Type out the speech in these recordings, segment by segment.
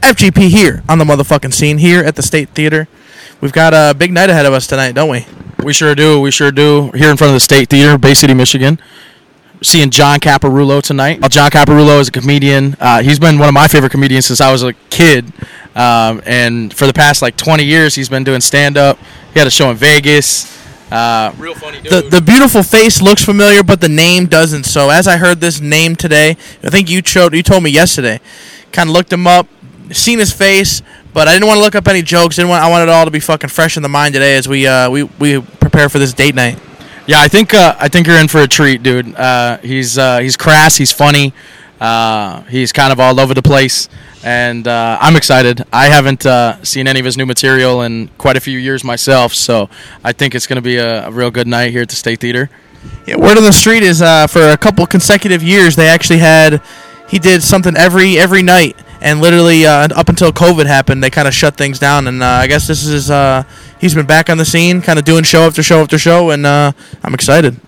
FGP here on the motherfucking scene here at the State Theater. We've got a big night ahead of us tonight, don't we? We sure do. We sure do. Here in front of the State Theater, Bay City, Michigan. Seeing John Caparulo tonight. Uh, John Caparulo is a comedian. Uh, he's been one of my favorite comedians since I was a kid. Um, and for the past like 20 years, he's been doing stand up. He had a show in Vegas. Uh, real funny dude. The the beautiful face looks familiar, but the name doesn't. So as I heard this name today, I think you showed you told me yesterday. Kind of looked him up, seen his face, but I didn't want to look up any jokes. Didn't want I wanted it all to be fucking fresh in the mind today as we uh, we we prepare for this date night. Yeah, I think uh, I think you're in for a treat, dude. Uh, he's uh, he's crass. He's funny. Uh, he's kind of all over the place, and uh, I'm excited. I haven't uh, seen any of his new material in quite a few years myself, so I think it's going to be a, a real good night here at the State Theater. Yeah, word on the street is uh, for a couple consecutive years they actually had he did something every every night, and literally uh, up until COVID happened, they kind of shut things down. And uh, I guess this is uh, he's been back on the scene, kind of doing show after show after show, and uh, I'm excited.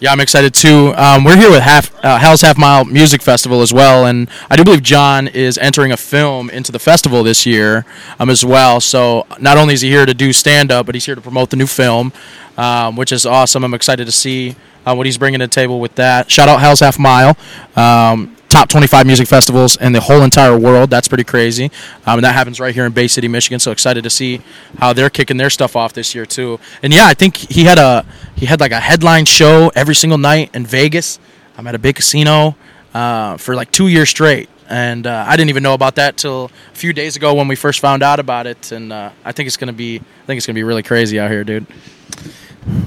Yeah, I'm excited too. Um, we're here with half uh, Hell's Half Mile Music Festival as well, and I do believe John is entering a film into the festival this year um, as well. So not only is he here to do stand up, but he's here to promote the new film, um, which is awesome. I'm excited to see uh, what he's bringing to the table with that. Shout out Hell's Half Mile. Um, top 25 music festivals in the whole entire world. That's pretty crazy. Um, and that happens right here in Bay City, Michigan. So excited to see how they're kicking their stuff off this year too. And yeah, I think he had a he had like a headline show every single night in Vegas. I'm at a big casino uh, for like two years straight. And uh, I didn't even know about that till a few days ago when we first found out about it. And uh, I think it's gonna be I think it's gonna be really crazy out here, dude.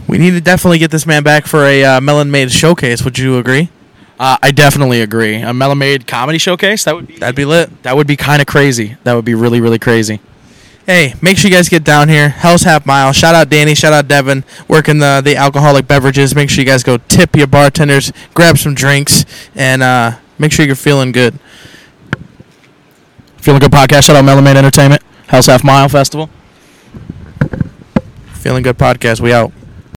We need to definitely get this man back for a uh, Melamade showcase. Would you agree? Uh, I definitely agree. A Melamade comedy showcase that would be That'd be lit. that would be kind of crazy. That would be really really crazy. Hey, make sure you guys get down here. Hell's Half Mile. Shout out Danny. Shout out Devin. Working the the alcoholic beverages. Make sure you guys go tip your bartenders. Grab some drinks and uh, make sure you're feeling good. Feeling good podcast. Shout out Melamade Entertainment. Hell's Half Mile Festival. Feeling good podcast. We out.